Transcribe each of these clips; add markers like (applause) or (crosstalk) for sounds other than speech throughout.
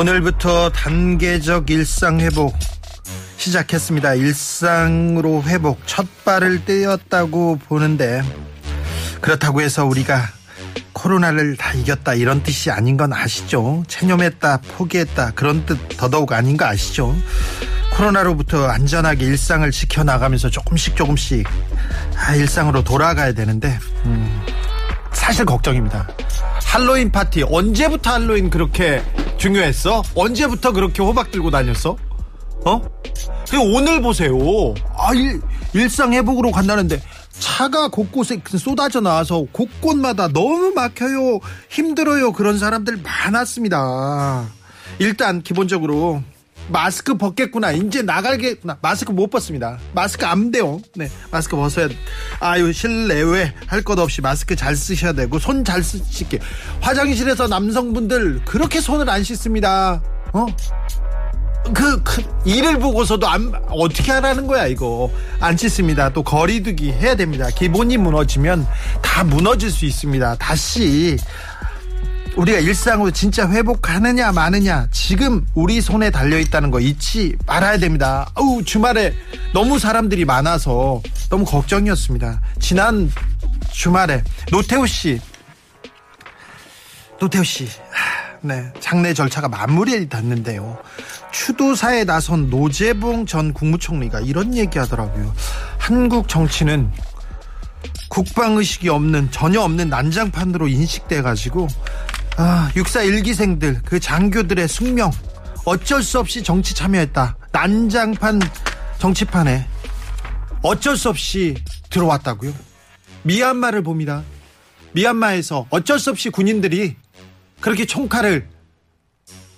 오늘부터 단계적 일상 회복 시작했습니다. 일상으로 회복 첫 발을 떼었다고 보는데 그렇다고 해서 우리가 코로나를 다 이겼다 이런 뜻이 아닌 건 아시죠? 체념했다 포기했다 그런 뜻 더더욱 아닌 거 아시죠? 코로나로부터 안전하게 일상을 지켜나가면서 조금씩 조금씩 아, 일상으로 돌아가야 되는데 음, 사실 걱정입니다. 할로윈 파티 언제부터 할로윈 그렇게 중요했어? 언제부터 그렇게 호박 들고 다녔어? 어? 그리고 오늘 보세요. 아, 일, 일상 회복으로 간다는데 차가 곳곳에 쏟아져 나와서 곳곳마다 너무 막혀요. 힘들어요. 그런 사람들 많았습니다. 일단 기본적으로 마스크 벗겠구나. 이제 나가겠구나. 마스크 못 벗습니다. 마스크 안 돼요. 네. 마스크 벗어야 아유, 실내외 할 것 없이 마스크 잘 쓰셔야 되고 손잘 쓰시게. 화장실에서 남성분들 그렇게 손을 안 씻습니다. 어? 그, 그 일을 보고서도 안 어떻게 하라는 거야 이거 안 씻습니다 또 거리두기 해야 됩니다 기본이 무너지면 다 무너질 수 있습니다 다시 우리가 일상으로 진짜 회복하느냐 마느냐 지금 우리 손에 달려 있다는 거 잊지 말아야 됩니다 아우 주말에 너무 사람들이 많아서 너무 걱정이었습니다 지난 주말에 노태우 씨 노태우 씨 네, 장례 절차가 마무리에 닿는데요. 추도사에 나선 노재봉 전 국무총리가 이런 얘기 하더라고요. 한국 정치는 국방의식이 없는, 전혀 없는 난장판으로 인식돼가지고, 아, 육사 일기생들, 그 장교들의 숙명, 어쩔 수 없이 정치 참여했다. 난장판 정치판에 어쩔 수 없이 들어왔다고요. 미얀마를 봅니다. 미얀마에서 어쩔 수 없이 군인들이 그렇게 총칼을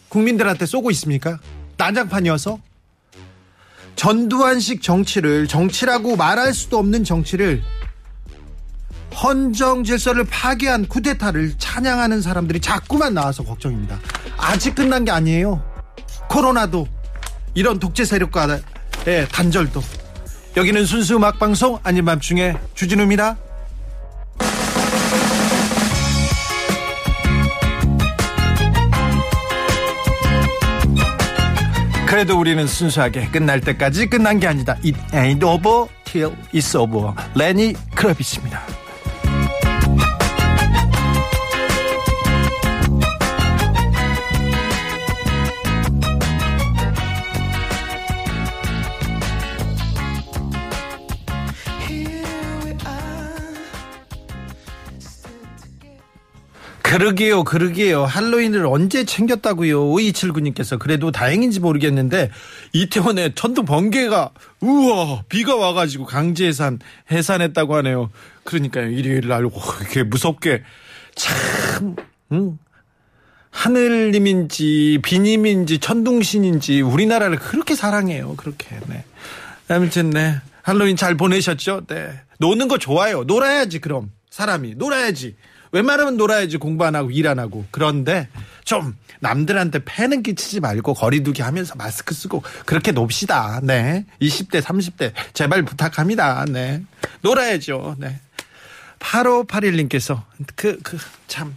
국민들한테 쏘고 있습니까? 난장판이어서 전두환식 정치를 정치라고 말할 수도 없는 정치를 헌정 질서를 파괴한 쿠데타를 찬양하는 사람들이 자꾸만 나와서 걱정입니다. 아직 끝난 게 아니에요. 코로나도 이런 독재 세력과의 단절도 여기는 순수 음악 방송 아닌 밤중에 주진우입니다. 그래도 우리는 순수하게 끝날 때까지 끝난 게 아니다. It ain't over till it's over. 레니 크라비치입니다. 그러게요, 그러게요. 할로윈을 언제 챙겼다고요? 5279님께서 그래도 다행인지 모르겠는데 이태원에 천둥 번개가 우와 비가 와가지고 강제 해산 해산했다고 하네요. 그러니까요 일요일 날 이렇게 무섭게 참 응? 하늘님인지 비님인지 천둥신인지 우리나라를 그렇게 사랑해요. 그렇게 네. 아무튼 네 할로윈 잘 보내셨죠? 네 노는 거 좋아요. 놀아야지 그럼 사람이 놀아야지. 웬만하면 놀아야지 공부 안 하고 일 안 하고 그런데 좀 남들한테 패는 끼치지 말고 거리두기 하면서 마스크 쓰고 그렇게 놉시다. 네. 20대 30대 제발 부탁합니다. 네. 놀아야죠. 네. 8581님께서 그 그 참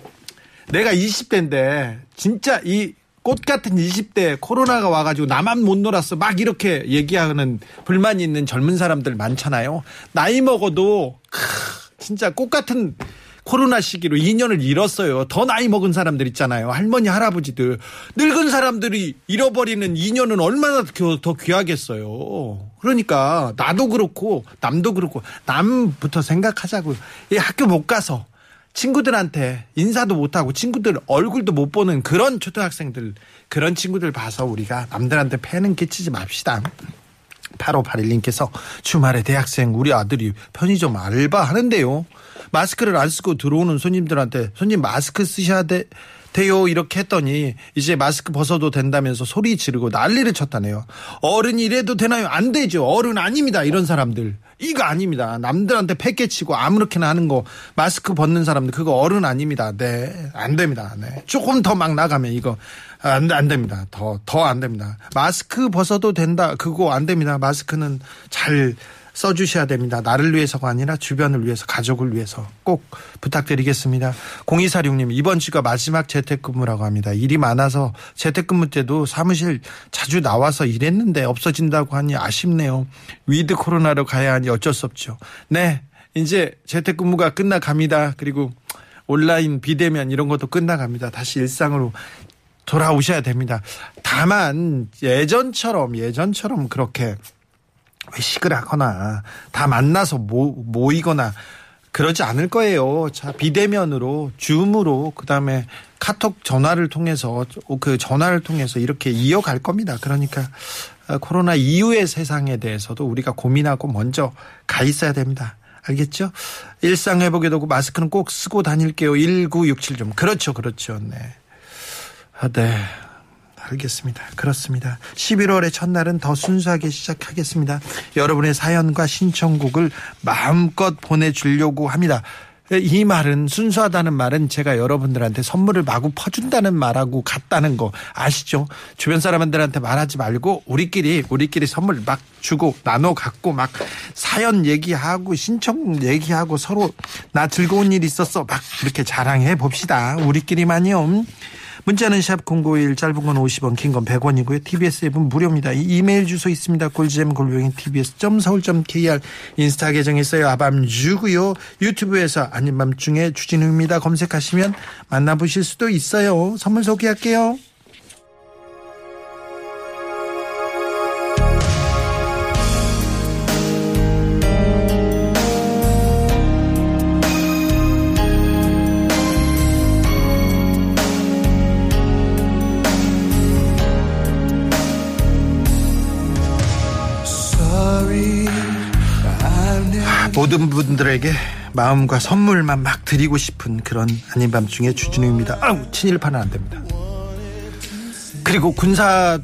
내가 20대인데 진짜 이 꽃 같은 20대 코로나가 와가지고 나만 못 놀았어 막 이렇게 얘기하는 불만이 있는 젊은 사람들 많잖아요. 나이 먹어도 크, 진짜 꽃 같은 코로나 시기로 2년을 잃었어요. 더 나이 먹은 사람들 있잖아요. 할머니, 할아버지들. 늙은 사람들이 잃어버리는 2년은 얼마나 더 귀하겠어요. 그러니까 나도 그렇고 남도 그렇고 남부터 생각하자고요. 이 학교 못 가서 친구들한테 인사도 못하고 친구들 얼굴도 못 보는 그런 초등학생들 그런 친구들 봐서 우리가 남들한테 패는 끼치지 맙시다. 8581님께서 주말에 대학생 우리 아들이 편의점 알바 하는데요. 마스크를 안 쓰고 들어오는 손님들한테 손님 마스크 쓰셔야 돼, 돼요 이렇게 했더니 이제 마스크 벗어도 된다면서 소리 지르고 난리를 쳤다네요. 어른이 이래도 되나요? 안 되죠. 어른 아닙니다. 이런 사람들. 이거 아닙니다. 남들한테 패깨치고 아무렇게나 하는 거 마스크 벗는 사람들 그거 어른 아닙니다. 네. 안 됩니다. 네. 조금 더 막 나가면 이거 안, 안 됩니다. 더, 더 안 됩니다. 마스크 벗어도 된다. 그거 안 됩니다. 마스크는 잘 써주셔야 됩니다. 나를 위해서가 아니라 주변을 위해서, 가족을 위해서 꼭 부탁드리겠습니다. 0246님, 이번 주가 마지막 재택근무라고 합니다. 일이 많아서 재택근무 때도 사무실 자주 나와서 일했는데 없어진다고 하니 아쉽네요. 위드 코로나로 가야 하니 어쩔 수 없죠. 네, 이제 재택근무가 끝나갑니다. 그리고 온라인 비대면 이런 것도 끝나갑니다. 다시 일상으로 돌아오셔야 됩니다. 다만 예전처럼 예전처럼 그렇게 회식을 하거나 다 만나서 모, 모이거나 그러지 않을 거예요. 자, 비대면으로, 줌으로, 그 다음에 카톡 전화를 통해서, 그 전화를 통해서 이렇게 이어갈 겁니다. 그러니까, 코로나 이후의 세상에 대해서도 우리가 고민하고 먼저 가 있어야 됩니다. 알겠죠? 일상 회복에 도고 마스크는 꼭 쓰고 다닐게요. 1967 좀. 그렇죠, 그렇죠. 네. 아, 네. 알겠습니다. 그렇습니다. 11월의 첫날은 더 순수하게 시작하겠습니다. 여러분의 사연과 신청곡을 마음껏 보내주려고 합니다. 이 말은 순수하다는 말은 제가 여러분들한테 선물을 마구 퍼준다는 말하고 같다는 거 아시죠? 주변 사람들한테 말하지 말고 우리끼리 우리끼리 선물 막 주고 나눠 갖고 막 사연 얘기하고 신청 얘기하고 서로 나 즐거운 일 있었어 막 이렇게 자랑해 봅시다. 우리끼리만요. 문자는 샵 091 짧은 건 50원 긴 건 100원이고요. TBS 앱은 무료입니다. 이메일 주소 있습니다. 골잼 골뱅이 tbs.서울.kr 인스타 계정 있어요. 아밤주고요. 유튜브에서 아닌 밤중에 주진우입니다. 검색하시면 만나보실 수도 있어요. 선물 소개할게요. 모든 분들에게 마음과 선물만 막 드리고 싶은 그런 아닌 밤중에 주진우입니다. 아우 친일파는 안 됩니다. 그리고 군사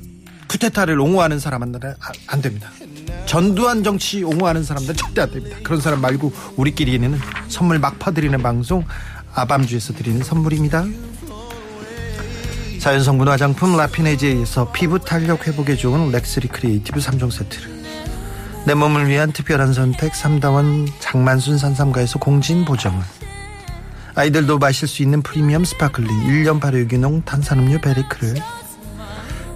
쿠데타를 옹호하는 사람한테는 안 됩니다. 전두환 정치 옹호하는 사람들은 절대 안 됩니다. 그런 사람 말고 우리끼리는 선물 막 퍼드리는 방송 아밤주에서 드리는 선물입니다. 자연성분 화장품 라피네지에서 피부 탄력 회복에 좋은 렉스리 크리에이티브 3종 세트를 내 몸을 위한 특별한 선택 3다원 장만순 산삼가에서 공진보정을. 아이들도 마실 수 있는 프리미엄 스파클링 1년 발효 유기농 탄산음료 베리크를.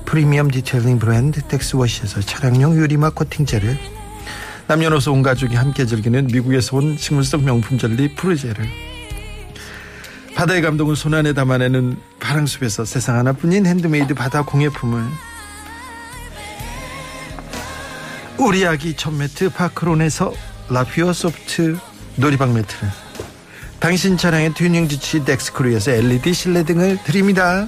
프리미엄 디테일링 브랜드 텍스워시에서 차량용 유리막 코팅제를 남녀노소 온 가족이 함께 즐기는 미국에서 온 식물성 명품 젤리 프루제를. 바다의 감동을 손안에 담아내는 파랑숲에서 세상 하나뿐인 핸드메이드 바다 공예품을 우리 아기 첫 매트 파크론에서 라피어 소프트 놀이방 매트를 당신 차량의 튜닝 지치 덱스크루에서 LED 실내 등을 드립니다.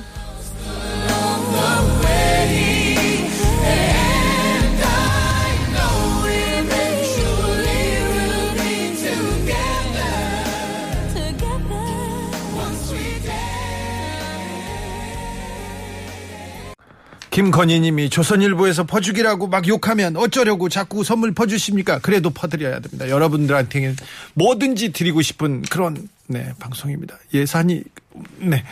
김건희님이 조선일보에서 퍼주기라고 막 욕하면 어쩌려고 자꾸 선물 퍼주십니까? 그래도 퍼드려야 됩니다. 여러분들한테는 뭐든지 드리고 싶은 그런 네 방송입니다. 예산이 네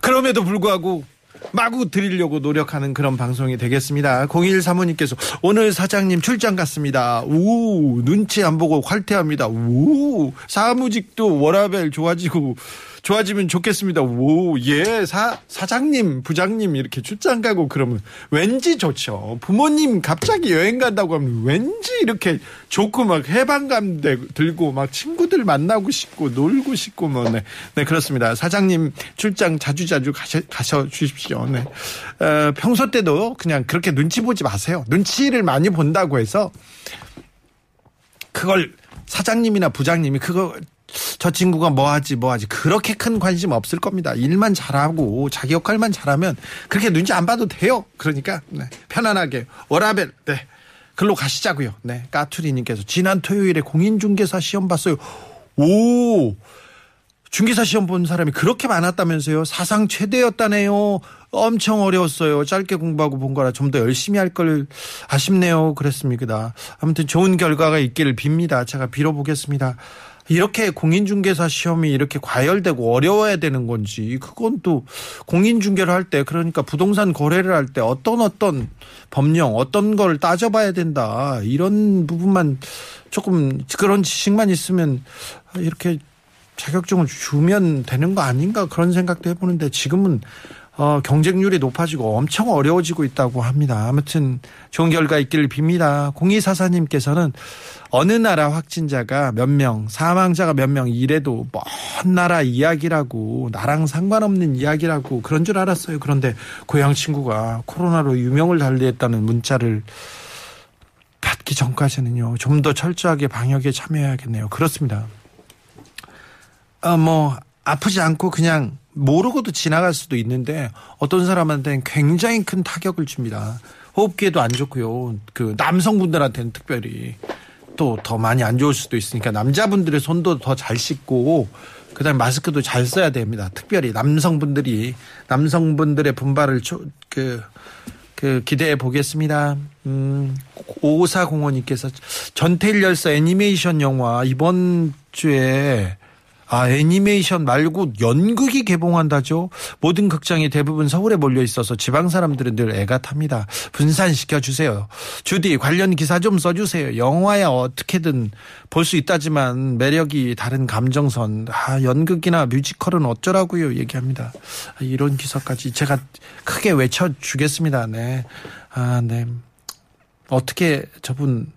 그럼에도 불구하고 마구 드리려고 노력하는 그런 방송이 되겠습니다. 01 사모님께서 오늘 사장님 출장 갔습니다. 우 눈치 안 보고 칼퇴합니다. 우 사무직도 워라벨 좋아지고 좋아지면 좋겠습니다. 오, 예, 사, 사장님, 부장님 이렇게 출장 가고 그러면 왠지 좋죠. 부모님 갑자기 여행 간다고 하면 왠지 이렇게 좋고 막 해방감 들고 막 친구들 만나고 싶고 놀고 싶고 뭐, 네. 네, 그렇습니다. 사장님 출장 자주자주 가셔, 가셔 주십시오. 네. 어, 평소 때도 그냥 그렇게 눈치 보지 마세요. 눈치를 많이 본다고 해서 그걸 사장님이나 부장님이 그거 저 친구가 뭐 하지 뭐 하지 그렇게 큰 관심 없을 겁니다. 일만 잘하고 자기 역할만 잘하면 그렇게 눈치 안 봐도 돼요. 그러니까 네, 편안하게 워라벨 네. 글로 가시자고요. 네. 까투리님께서 지난 토요일에 공인중개사 시험 봤어요. 오 중개사 시험 본 사람이 그렇게 많았다면서요. 사상 최대였다네요. 엄청 어려웠어요. 짧게 공부하고 본 거라 좀 더 열심히 할 걸 아쉽네요. 그랬습니다. 아무튼 좋은 결과가 있기를 빕니다. 제가 빌어보겠습니다. 이렇게 공인중개사 시험이 이렇게 과열되고 어려워야 되는 건지 그건 또 공인중개를 할 때 그러니까 부동산 거래를 할 때 어떤 어떤 법령 어떤 걸 따져봐야 된다 이런 부분만 조금 그런 지식만 있으면 이렇게 자격증을 주면 되는 거 아닌가 그런 생각도 해보는데 지금은 어, 경쟁률이 높아지고 엄청 어려워지고 있다고 합니다. 아무튼 좋은 결과 있기를 빕니다. 공이사사님께서는 어느 나라 확진자가 몇 명, 사망자가 몇 명 이래도 먼 나라 이야기라고 나랑 상관없는 이야기라고 그런 줄 알았어요. 그런데 고향 친구가 코로나로 유명을 달리했다는 문자를 받기 전까지는요. 좀 더 철저하게 방역에 참여해야겠네요. 그렇습니다. 어, 뭐 아프지 않고 그냥 모르고도 지나갈 수도 있는데 어떤 사람한테는 굉장히 큰 타격을 줍니다. 호흡기에도 안 좋고요. 그 남성분들한테는 특별히 또 더 많이 안 좋을 수도 있으니까 남자분들의 손도 더 잘 씻고 그다음에 마스크도 잘 써야 됩니다. 특별히 남성분들이 남성분들의 분발을 그, 그 기대해 보겠습니다. 음, 오사공원님께서 전태일 열사 애니메이션 영화 이번 주에 아, 애니메이션 말고 연극이 개봉한다죠. 모든 극장이 대부분 서울에 몰려 있어서 지방 사람들은 늘 애가 탑니다. 분산시켜 주세요. 주디 관련 기사 좀 써주세요. 영화야 어떻게든 볼 수 있다지만 매력이 다른 감정선. 아, 연극이나 뮤지컬은 어쩌라고요. 얘기합니다. 아, 이런 기사까지 제가 크게 외쳐주겠습니다. 네. 아, 네. 어떻게 저분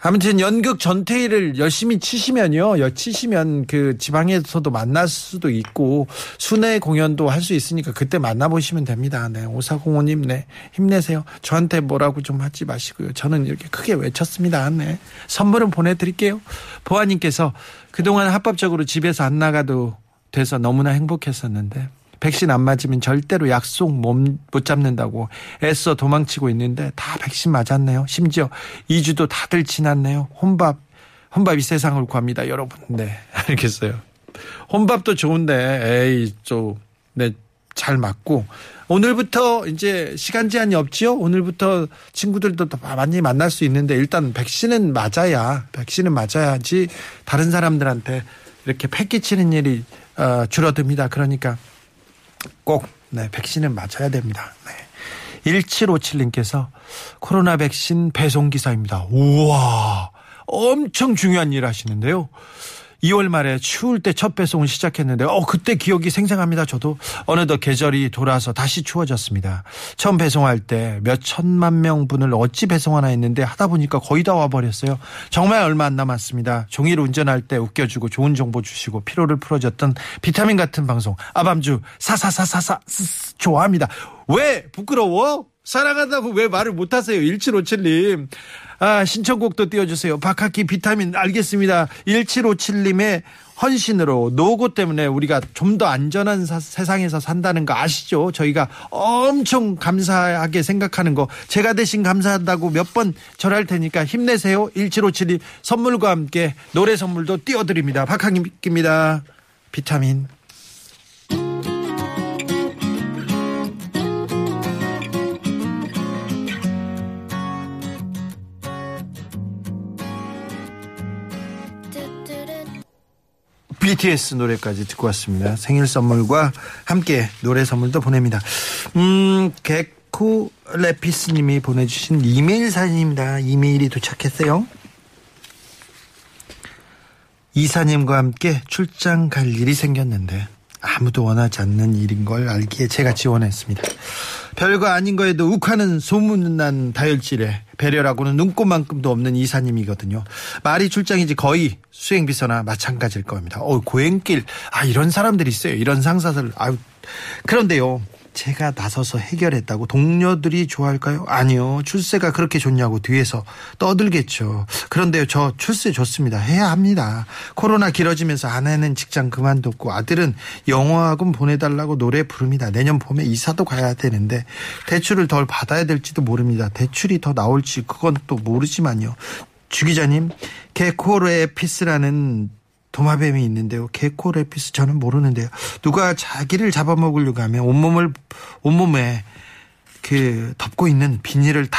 아무튼 연극 전태일을 열심히 치시면요. 여 치시면 그 지방에서도 만날 수도 있고 순회 공연도 할 수 있으니까 그때 만나보시면 됩니다. 네. 오사공호님, 네. 힘내세요. 저한테 뭐라고 좀 하지 마시고요. 저는 이렇게 크게 외쳤습니다. 네. 선물은 보내드릴게요. 보아님께서 그동안 합법적으로 집에서 안 나가도 돼서 너무나 행복했었는데 백신 안 맞으면 절대로 약속 못 잡는다고 애써 도망치고 있는데 다 백신 맞았네요. 심지어 2주도 다들 지났네요. 혼밥, 혼밥이 세상을 구합니다. 여러분. 네. (laughs) 알겠어요. 혼밥도 좋은데, 에이, 좀, 네, 잘 맞고. 오늘부터 이제 시간 제한이 없지요? 오늘부터 친구들도 더 많이 만날 수 있는데 일단 백신은 맞아야, 백신은 맞아야지 다른 사람들한테 이렇게 패 끼치는 일이 어, 줄어듭니다. 그러니까 꼭 네, 백신은 맞아야 됩니다. 네. 1757님께서 코로나 백신 배송 기사입니다. 우와, 엄청 중요한 일 하시는데요. 2월 말에 추울 때 첫 배송을 시작했는데 어 그때 기억이 생생합니다. 저도 어느덧 계절이 돌아서 다시 추워졌습니다. 처음 배송할 때 몇 천만 명 분을 어찌 배송하나 했는데 하다 보니까 거의 다 와버렸어요. 정말 얼마 안 남았습니다. 종일 운전할 때 웃겨주고 좋은 정보 주시고 피로를 풀어줬던 비타민 같은 방송 아밤주 사사사사사 좋아합니다. 왜 부끄러워? 사랑한다고 왜 말을 못하세요? 1757님. 아, 신청곡도 띄워주세요. 박학기 비타민 알겠습니다. 1757님의 헌신으로 노고 때문에 우리가 좀 더 안전한 사, 세상에서 산다는 거 아시죠? 저희가 엄청 감사하게 생각하는 거 제가 대신 감사한다고 몇 번 절할 테니까 힘내세요. 1757님 선물과 함께 노래 선물도 띄워드립니다. 박학기입니다. 비타민. BTS 노래까지 듣고 왔습니다. 생일 선물과 함께 노래 선물도 보냅니다. 음, 개코 레피스님이 보내주신 이메일 사진입니다. 이메일이 도착했어요. 이사님과 함께 출장 갈 일이 생겼는데 아무도 원하지 않는 일인 걸 알기에 제가 지원했습니다. 별거 아닌 거에도 욱하는 소문난 다혈질에 배려라고는 눈꽃만큼도 없는 이사님이거든요. 말이 출장이지 거의 수행비서나 마찬가지일 겁니다. 어, 고행길. 아, 이런 사람들이 있어요. 이런 상사들. 아 그런데요. 제가 나서서 해결했다고 동료들이 좋아할까요? 아니요. 출세가 그렇게 좋냐고 뒤에서 떠들겠죠. 그런데요, 저 출세 좋습니다. 해야 합니다. 코로나 길어지면서 아내는 직장 그만뒀고 아들은 영어학원 보내달라고 노래 부릅니다. 내년 봄에 이사도 가야 되는데 대출을 덜 받아야 될지도 모릅니다. 대출이 더 나올지 그건 또 모르지만요. 주 기자님, 개코르의 피스라는 도마뱀이 있는데요. 개코레피스 저는 모르는데요. 누가 자기를 잡아먹으려고 하면 온몸을 온몸에 그 덮고 있는 비닐을 다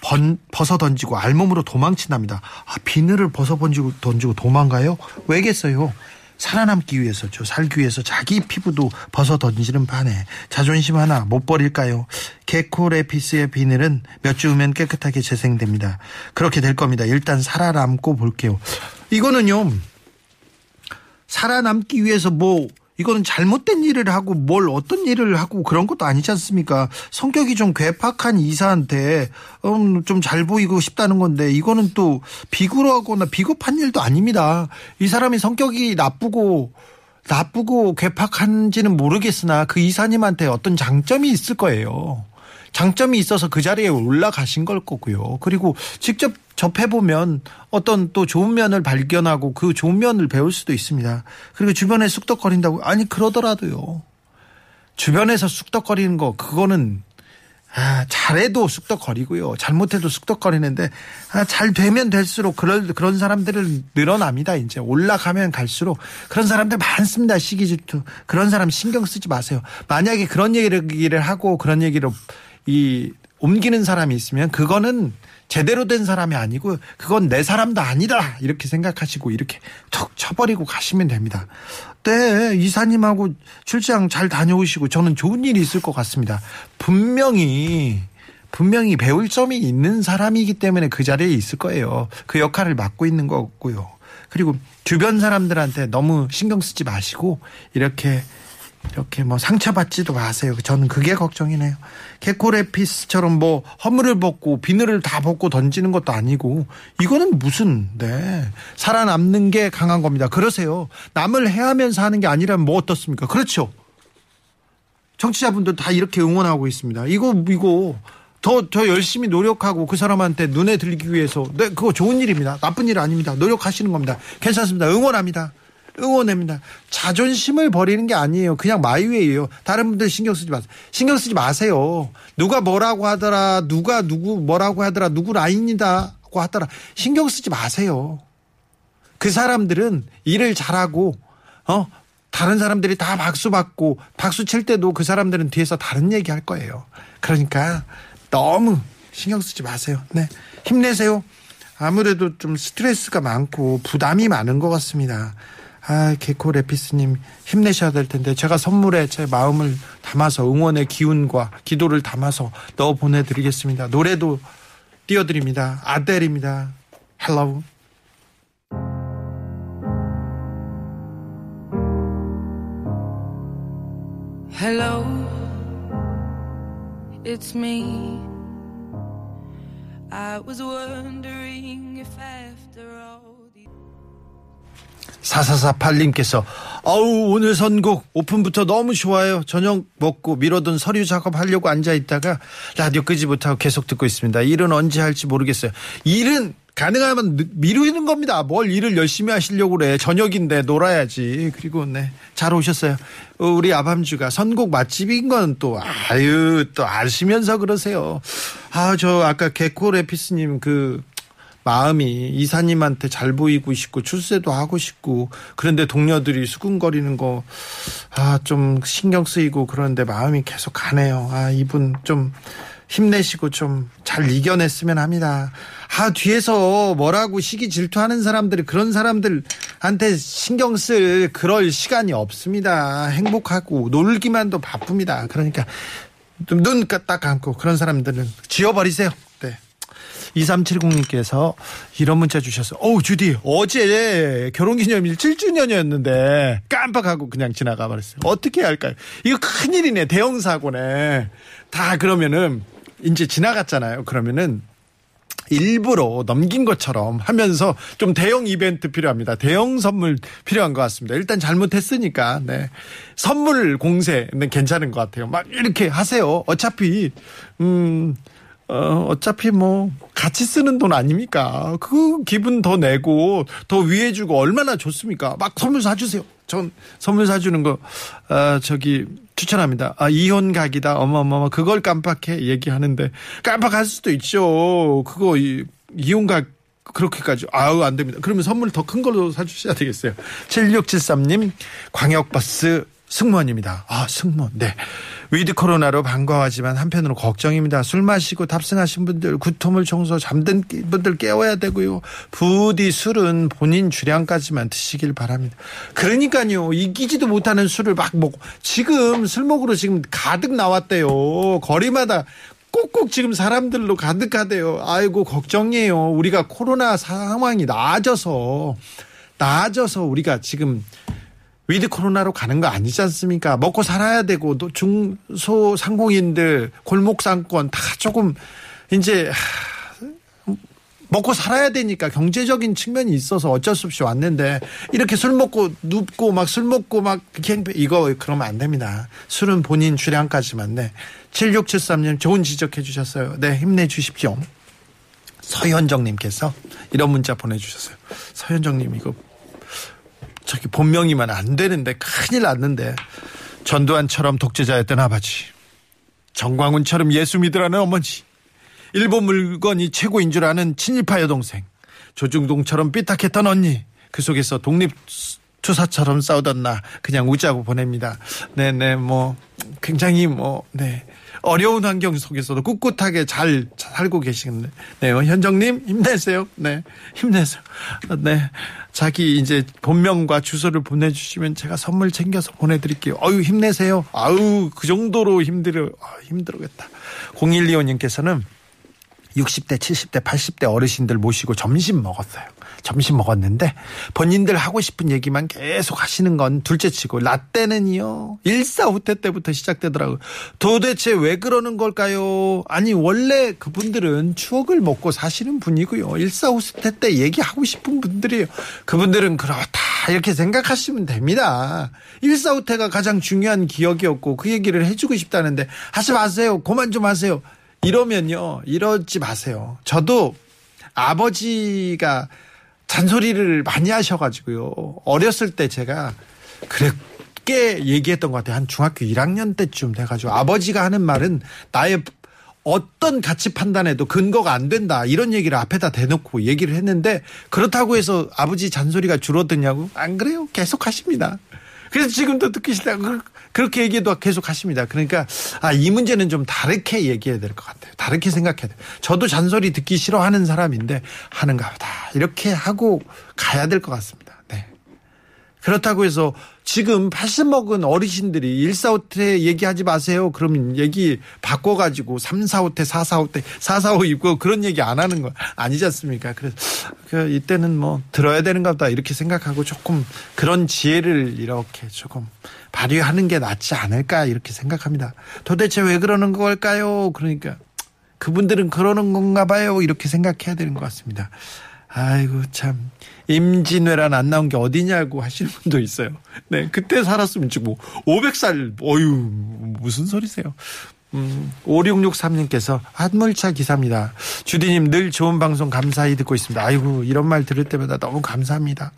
번, 벗어 던지고 알몸으로 도망친답니다. 아, 비늘을 벗어 던지고 던지고 도망가요? 왜겠어요? 살아남기 위해서죠. 살기 위해서 자기 피부도 벗어 던지는 반에 자존심 하나 못 버릴까요? 개코레피스의 비늘은 몇 주 후면 깨끗하게 재생됩니다. 그렇게 될 겁니다. 일단 살아남고 볼게요. 이거는요. 살아남기 위해서 뭐 이거는 잘못된 일을 하고 뭘 어떤 일을 하고 그런 것도 아니지 않습니까? 성격이 좀 괴팍한 이사한테 음, 좀 잘 보이고 싶다는 건데 이거는 또 비굴하거나 비겁한 일도 아닙니다. 이 사람이 성격이 나쁘고 나쁘고 괴팍한지는 모르겠으나 그 이사님한테 어떤 장점이 있을 거예요. 장점이 있어서 그 자리에 올라가신 걸 거고요. 그리고 직접 접해보면 어떤 또 좋은 면을 발견하고 그 좋은 면을 배울 수도 있습니다. 그리고 주변에 쑥덕거린다고. 아니, 그러더라도요. 주변에서 쑥덕거리는 거, 그거는 아, 잘해도 쑥덕거리고요. 잘못해도 쑥덕거리는데, 아, 잘 되면 될수록 그런, 그런 사람들은 늘어납니다. 이제 올라가면 갈수록 그런 사람들 많습니다. 시기 질투. 그런 사람 신경 쓰지 마세요. 만약에 그런 얘기를 하고 그런 얘기를 이 옮기는 사람이 있으면 그거는 제대로 된 사람이 아니고 그건 내 사람도 아니다 이렇게 생각하시고 이렇게 툭 쳐버리고 가시면 됩니다. 네 이사님하고 출장 잘 다녀오시고 저는 좋은 일이 있을 것 같습니다. 분명히 분명히 배울 점이 있는 사람이기 때문에 그 자리에 있을 거예요. 그 역할을 맡고 있는 거고요. 그리고 주변 사람들한테 너무 신경 쓰지 마시고 이렇게 이렇게 뭐 상처받지도 마세요. 저는 그게 걱정이네요. 개코레피스처럼 뭐 허물을 벗고 비늘을 다 벗고 던지는 것도 아니고 이거는 무슨 네 살아남는 게 강한 겁니다. 그러세요. 남을 해하면서 하는 게 아니라면 뭐 어떻습니까? 그렇죠. 정치자분들 다 이렇게 응원하고 있습니다. 이거 이거 더, 더 열심히 노력하고 그 사람한테 눈에 들기 위해서, 네, 그거 좋은 일입니다. 나쁜 일 아닙니다. 노력하시는 겁니다. 괜찮습니다. 응원합니다. 응원합니다. 자존심을 버리는 게 아니에요. 그냥 마이웨이예요. 다른 분들 신경 쓰지 마세요. 신경 쓰지 마세요. 누가 뭐라고 하더라, 누가 누구 뭐라고 하더라, 누구 라인이다고 하더라. 신경 쓰지 마세요. 그 사람들은 일을 잘하고 어 다른 사람들이 다 박수 받고 박수 칠 때도 그 사람들은 뒤에서 다른 얘기 할 거예요. 그러니까 너무 신경 쓰지 마세요. 네. 힘내세요. 아무래도 좀 스트레스가 많고 부담이 많은 것 같습니다. 아, 개코 레피스님 힘내셔야 될 텐데 제가 선물에 제 마음을 담아서 응원의 기운과 기도를 담아서 넣어 보내드리겠습니다. 노래도 띄워드립니다. 아델입니다. Hello. Hello, it's me. I was wondering if after all. 4448님께서 아우 오늘 선곡 오픈부터 너무 좋아요. 저녁 먹고 미뤄둔 서류 작업하려고 앉아있다가 라디오 끄지 못하고 계속 듣고 있습니다. 일은 언제 할지 모르겠어요. 일은 가능하면 미루는 겁니다. 뭘 일을 열심히 하시려고 그래. 저녁인데 놀아야지. 그리고 네. 잘 오셨어요. 어, 우리 아밤주가 선곡 맛집인 건 또 아유 또 아시면서 그러세요. 아 저 아까 개코 레피스님 그 마음이 이사님한테 잘 보이고 싶고 출세도 하고 싶고 그런데 동료들이 수근거리는 거 아 좀 신경 쓰이고 그런데 마음이 계속 가네요. 아 이분 좀 힘내시고 좀 잘 이겨냈으면 합니다. 아 뒤에서 뭐라고 시기 질투하는 사람들이 그런 사람들한테 신경 쓸 그럴 시간이 없습니다. 행복하고 놀기만도 바쁩니다. 그러니까 눈 딱 감고 그런 사람들은 지워버리세요. 2370님께서 이런 문자 주셨어요. 어우, 주디, 어제 결혼기념일 7주년이었는데 깜빡하고 그냥 지나가 버렸어요. 어떻게 해야 할까요? 이거 큰일이네. 대형사고네. 다 그러면은 이제 지나갔잖아요. 그러면은 일부러 넘긴 것처럼 하면서 좀 대형 이벤트 필요합니다. 대형 선물 필요한 것 같습니다. 일단 잘못했으니까, 네. 선물 공세는 괜찮은 것 같아요. 막 이렇게 하세요. 어차피, 음, 어, 어차피 뭐, 같이 쓰는 돈 아닙니까? 그 기분 더 내고, 더 위해 주고 얼마나 좋습니까? 막 선물 사주세요. 전 선물 사주는 거, 아, 저기, 추천합니다. 아, 이혼 각이다. 어머머머, 그걸 깜빡해. 얘기하는데, 깜빡할 수도 있죠. 그거, 이, 이혼 각 그렇게까지 아우 안 됩니다. 그러면 선물 더 큰 걸로 사주셔야 되겠어요. 7673님 광역버스 승무원입니다. 아 승무원 네 위드 코로나로 반가워하지만 한편으로 걱정입니다. 술 마시고 탑승하신 분들 구토물 청소 잠든 분들 깨워야 되고요. 부디 술은 본인 주량까지만 드시길 바랍니다. 그러니까요 이기지도 못하는 술을 막 먹고 지금 술 먹으러 지금 가득 나왔대요. 거리마다 꼭꼭 지금 사람들로 가득하대요. 아이고 걱정이에요. 우리가 코로나 상황이 나아져서 나아져서 우리가 지금 위드 코로나로 가는 거 아니지 않습니까? 먹고 살아야 되고 또 중소 상공인들 골목 상권 다 조금 이제 하, 먹고 살아야 되니까 경제적인 측면이 있어서 어쩔 수 없이 왔는데 이렇게 술 먹고 눕고 막 술 먹고 막갱 이거 그러면 안 됩니다. 술은 본인 주량까지만 네. 7673님 좋은 지적해 주셨어요. 네, 힘내 주십시오. 서현정님께서 이런 문자 보내주셨어요. 서현정님 이거 저기 본명이면 안 되는데 큰일 났는데. 전두환처럼 독재자였던 아버지. 정광훈처럼 예수 믿으라는 어머니. 일본 물건이 최고인 줄 아는 친일파 여동생. 조중동처럼 삐딱했던 언니. 그 속에서 독립 투사처럼 싸우던 나 그냥 우자고 보냅니다. 네네 뭐 굉장히 뭐 네 어려운 환경 속에서도 꿋꿋하게 잘 살고 계시겠네. 네, 현정님 힘내세요. 네, 힘내세요. 네, 자기 이제 본명과 주소를 보내주시면 제가 선물 챙겨서 보내드릴게요. 어유 힘내세요. 아우 그 정도로 힘들어 아, 힘들겠다. 0125님께서는 60대, 70대, 80대 어르신들 모시고 점심 먹었어요. 점심 먹었는데 본인들 하고 싶은 얘기만 계속 하시는 건 둘째 치고 라떼는요. 일사후퇴 때부터 시작되더라고요. 도대체 왜 그러는 걸까요? 아니 원래 그분들은 추억을 먹고 사시는 분이고요. 일사후퇴 때 얘기하고 싶은 분들이에요. 그분들은 그렇다 이렇게 생각하시면 됩니다. 일사후퇴가 가장 중요한 기억이었고 그 얘기를 해주고 싶다는데 하지 마세요. 그만 좀 하세요. 이러면요. 이러지 마세요. 저도 아버지가 잔소리를 많이 하셔가지고요. 어렸을 때 제가 그렇게 얘기했던 것 같아요. 한 중학교 1학년 때쯤 돼가지고 아버지가 하는 말은 나의 어떤 가치 판단에도 근거가 안 된다. 이런 얘기를 앞에다 대놓고 얘기를 했는데 그렇다고 해서 아버지 잔소리가 줄어드냐고? 안 그래요. 계속 하십니다. 그래서 지금도 듣기 싫다. 그렇게 얘기도 계속 하십니다. 그러니까 아, 이 문제는 좀 다르게 얘기해야 될 것 같아요. 다르게 생각해야 돼요. 저도 잔소리 듣기 싫어하는 사람인데 하는가 보다. 이렇게 하고 가야 될 것 같습니다. 네. 그렇다고 해서 지금 80 먹은 어르신들이 1, 4, 5태 얘기하지 마세요. 그러면 얘기 바꿔가지고 3, 4, 5태, 4, 4, 5태, 4, 4, 5 입고 그런 얘기 안 하는 거 아니지 않습니까? 그래서 그 이때는 뭐 들어야 되는가 보다 이렇게 생각하고 조금 그런 지혜를 이렇게 조금 발휘하는 게 낫지 않을까 이렇게 생각합니다. 도대체 왜 그러는 걸까요? 그러니까 그분들은 그러는 건가 봐요. 이렇게 생각해야 되는 것 같습니다. 아이고 참 임진왜란 안 나온 게 어디냐고 하시는 분도 있어요. 네, 그때 살았으면 지금 뭐 500살 어유 무슨 소리세요? 음, 5663님께서 한물차 기사입니다. 주디님 늘 좋은 방송 감사히 듣고 있습니다. 아이고, 이런 말 들을 때마다 너무 감사합니다.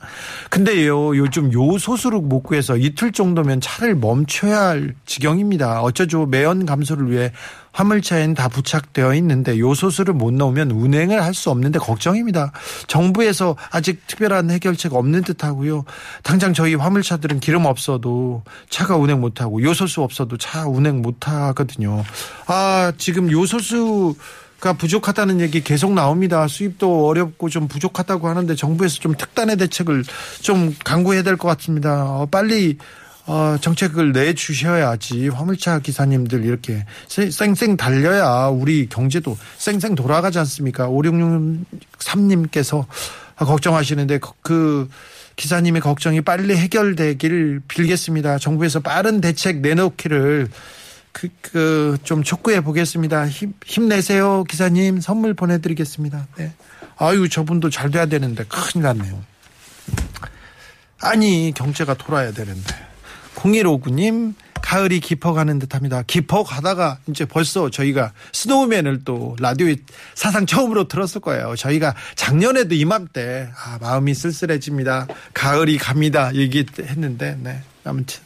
근데요, 요즘 요소수를 못 구해서 이틀 정도면 차를 멈춰야 할 지경입니다. 어쩌죠. 매연 감소를 위해 화물차에는 다 부착되어 있는데 요소수를 못 넣으면 운행을 할 수 없는데 걱정입니다. 정부에서 아직 특별한 해결책 없는 듯하고요. 당장 저희 화물차들은 기름 없어도 차가 운행 못하고 요소수 없어도 차 운행 못하거든요. 아 지금 요소수 가 부족하다는 얘기 계속 나옵니다. 수입도 어렵고 좀 부족하다고 하는데 정부에서 좀 특단의 대책을 좀 강구해야 될 것 같습니다. 어, 빨리 어, 정책을 내주셔야지 화물차 기사님들 이렇게 쌩쌩 달려야 우리 경제도 쌩쌩 돌아가지 않습니까? 5663님께서 걱정하시는데 그 기사님의 걱정이 빨리 해결되기를 빌겠습니다. 정부에서 빠른 대책 내놓기를 그, 그, 좀 촉구해 보겠습니다. 힘, 힘내세요, 기사님. 선물 보내드리겠습니다. 네. 아유, 저분도 잘 돼야 되는데, 큰일 났네요. 아니, 경제가 돌아야 되는데. 0159님, 가을이 깊어가는 듯 합니다. 깊어가다가 이제 벌써 저희가 스노우맨을 또 라디오에 사상 처음으로 들었을 거예요. 저희가 작년에도 이맘때, 아, 마음이 쓸쓸해집니다. 가을이 갑니다. 얘기했는데, 네. 아무튼.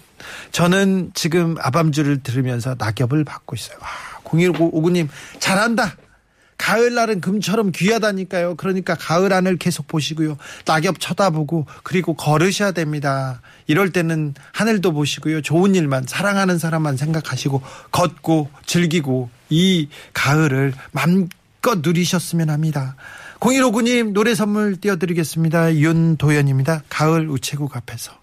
저는 지금 아밤주를 들으면서 낙엽을 받고 있어요. 와, 0159님, 잘한다. 가을날은 금처럼 귀하다니까요. 그러니까 가을 하늘 계속 보시고요. 낙엽 쳐다보고 그리고 걸으셔야 됩니다. 이럴 때는 하늘도 보시고요. 좋은 일만 사랑하는 사람만 생각하시고 걷고 즐기고 이 가을을 맘껏 누리셨으면 합니다. 0159님 노래 선물 띄워드리겠습니다. 윤도현입니다. 가을 우체국 앞에서.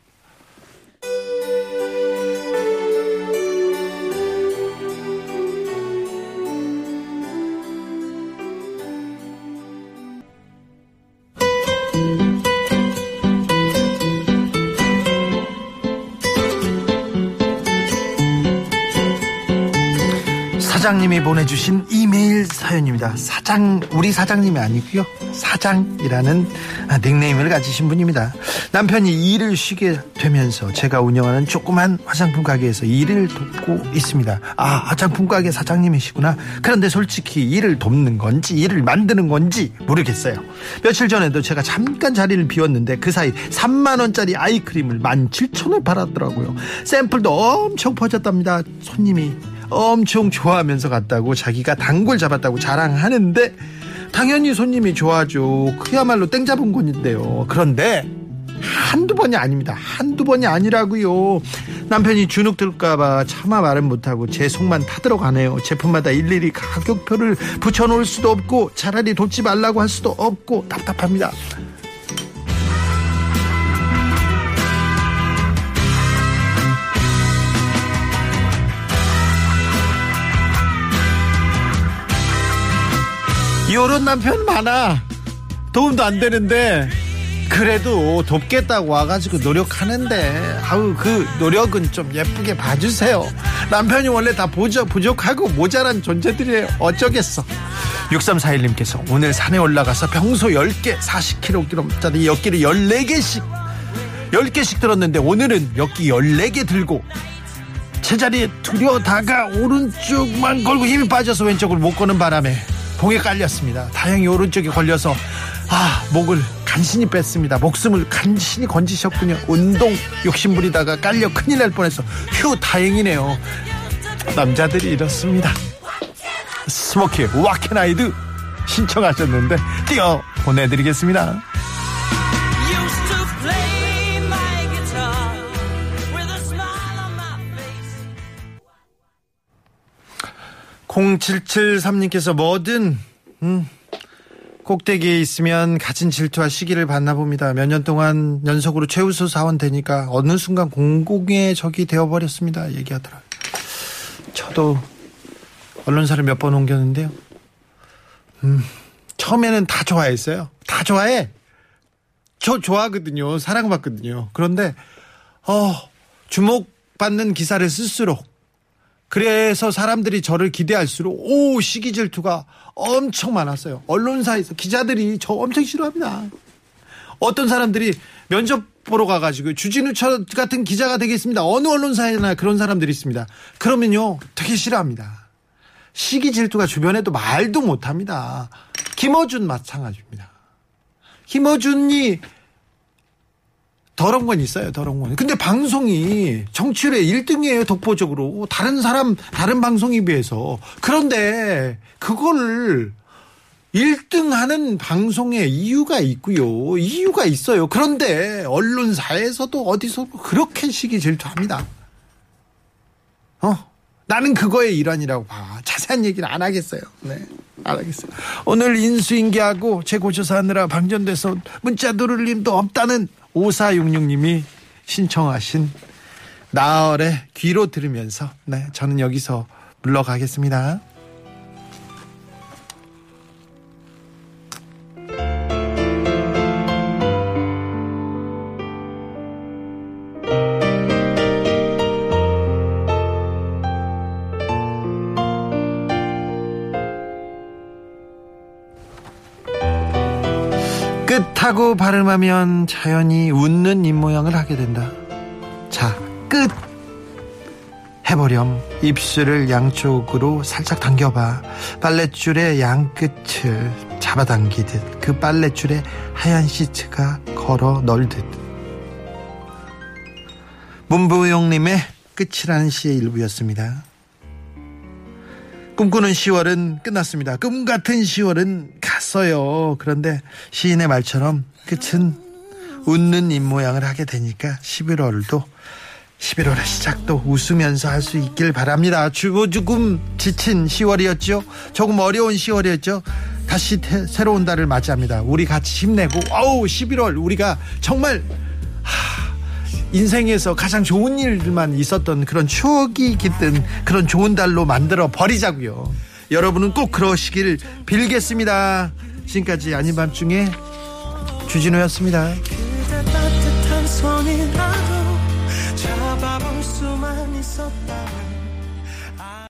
사장님이 보내주신 이메일 사연입니다. 사장, 우리 사장님이 아니고요. 사장이라는 닉네임을 가지신 분입니다. 남편이 일을 쉬게 되면서 제가 운영하는 조그만 화장품 가게에서 일을 돕고 있습니다. 아, 화장품 가게 사장님이시구나. 그런데 솔직히 일을 돕는 건지 일을 만드는 건지 모르겠어요. 며칠 전에도 제가 잠깐 자리를 비웠는데 그 사이 3만원짜리 아이크림을 17,000원 팔았더라고요. 샘플도 엄청 퍼졌답니다. 손님이 엄청 좋아하면서 갔다고 자기가 단골 잡았다고 자랑하는데 당연히 손님이 좋아하죠. 그야말로 땡 잡은 건인데요. 그런데 한두 번이 아닙니다. 한두 번이 아니라고요. 남편이 주눅 들까봐 차마 말은 못하고 제 속만 타들어가네요. 제품마다 일일이 가격표를 붙여놓을 수도 없고 차라리 돕지 말라고 할 수도 없고 답답합니다. 요런 남편 많아. 도움도 안 되는데 그래도 돕겠다고 와가지고 노력하는데 아우 그 노력은 좀 예쁘게 봐주세요. 남편이 원래 다 부족, 부족하고 모자란 존재들이에요. 어쩌겠어. 6341님께서 오늘 산에 올라가서 평소 10개 40kg짜리 엿기를 14개씩 10개씩 들었는데 오늘은 엿기 14개 들고 제자리에 두려다가 오른쪽만 걸고 힘이 빠져서 왼쪽을 못 거는 바람에 봉에 깔렸습니다. 다행히 오른쪽에 걸려서 아 목을 간신히 뺐습니다. 목숨을 간신히 건지셨군요. 운동 욕심부리다가 깔려 큰일 날 뻔해서 휴 다행이네요. 남자들이 이렇습니다. Smokie What Can I Do 신청하셨는데 띄어 보내드리겠습니다. 0773님께서 뭐든 음, 꼭대기에 있으면 가진 질투와 시기를 받나 봅니다. 몇 년 동안 연속으로 최우수 사원 되니까 어느 순간 공공의 적이 되어버렸습니다. 얘기하더라고요. 저도 언론사를 몇 번 옮겼는데요. 음, 처음에는 다 좋아했어요. 다 좋아해. 저 좋아하거든요. 사랑받거든요. 그런데 어, 주목받는 기사를 쓸수록 그래서 사람들이 저를 기대할수록 오 시기 질투가 엄청 많았어요. 언론사에서 기자들이 저 엄청 싫어합니다. 어떤 사람들이 면접 보러 가가지고 주진우 처 같은 기자가 되겠습니다. 어느 언론사에나 그런 사람들이 있습니다. 그러면요 되게 싫어합니다. 시기 질투가 주변에도 말도 못합니다. 김어준 마찬가지입니다. 김어준이 더러운 건 있어요, 더러운 건. 근데 방송이 정치율의 1등이에요, 독보적으로. 다른 사람, 다른 방송에 비해서. 그런데 그걸 1등 하는 방송에 이유가 있고요. 이유가 있어요. 그런데 언론사에서도 어디서 그렇게 시기 질투합니다. 어? 나는 그거의 일환이라고 봐. 자세한 얘기는 안 하겠어요. 네. 안 하겠어요. 오늘 인수인계하고 재고조사하느라 방전돼서 문자 누를 님도 없다는 5466님이 신청하신 나얼의 귀로 들으면서 네, 저는 여기서 물러가겠습니다. 끝하고 발음하면 자연히 웃는 입모양을 하게 된다. 자, 끝! 해보렴. 입술을 양쪽으로 살짝 당겨봐. 빨랫줄의 양끝을 잡아당기듯 그 빨랫줄에 하얀 시트가 걸어 널듯. 문부용님의 끝이라는 시의 일부였습니다. 꿈꾸는 10월은 끝났습니다. 꿈 같은 10월은 갔어요. 그런데 시인의 말처럼 끝은 웃는 입모양을 하게 되니까 11월도 11월의 시작도 웃으면서 할 수 있길 바랍니다. 주고 조금 지친 10월이었죠. 조금 어려운 10월이었죠. 다시 태- 새로운 달을 맞이합니다. 우리 같이 힘내고 어우 11월 우리가 정말 하, 인생에서 가장 좋은 일들만 있었던 그런 추억이 깃든 그런 좋은 달로 만들어 버리자고요. 여러분은 꼭 그러시길 빌겠습니다. 지금까지 아닌 밤중에 주진우였습니다.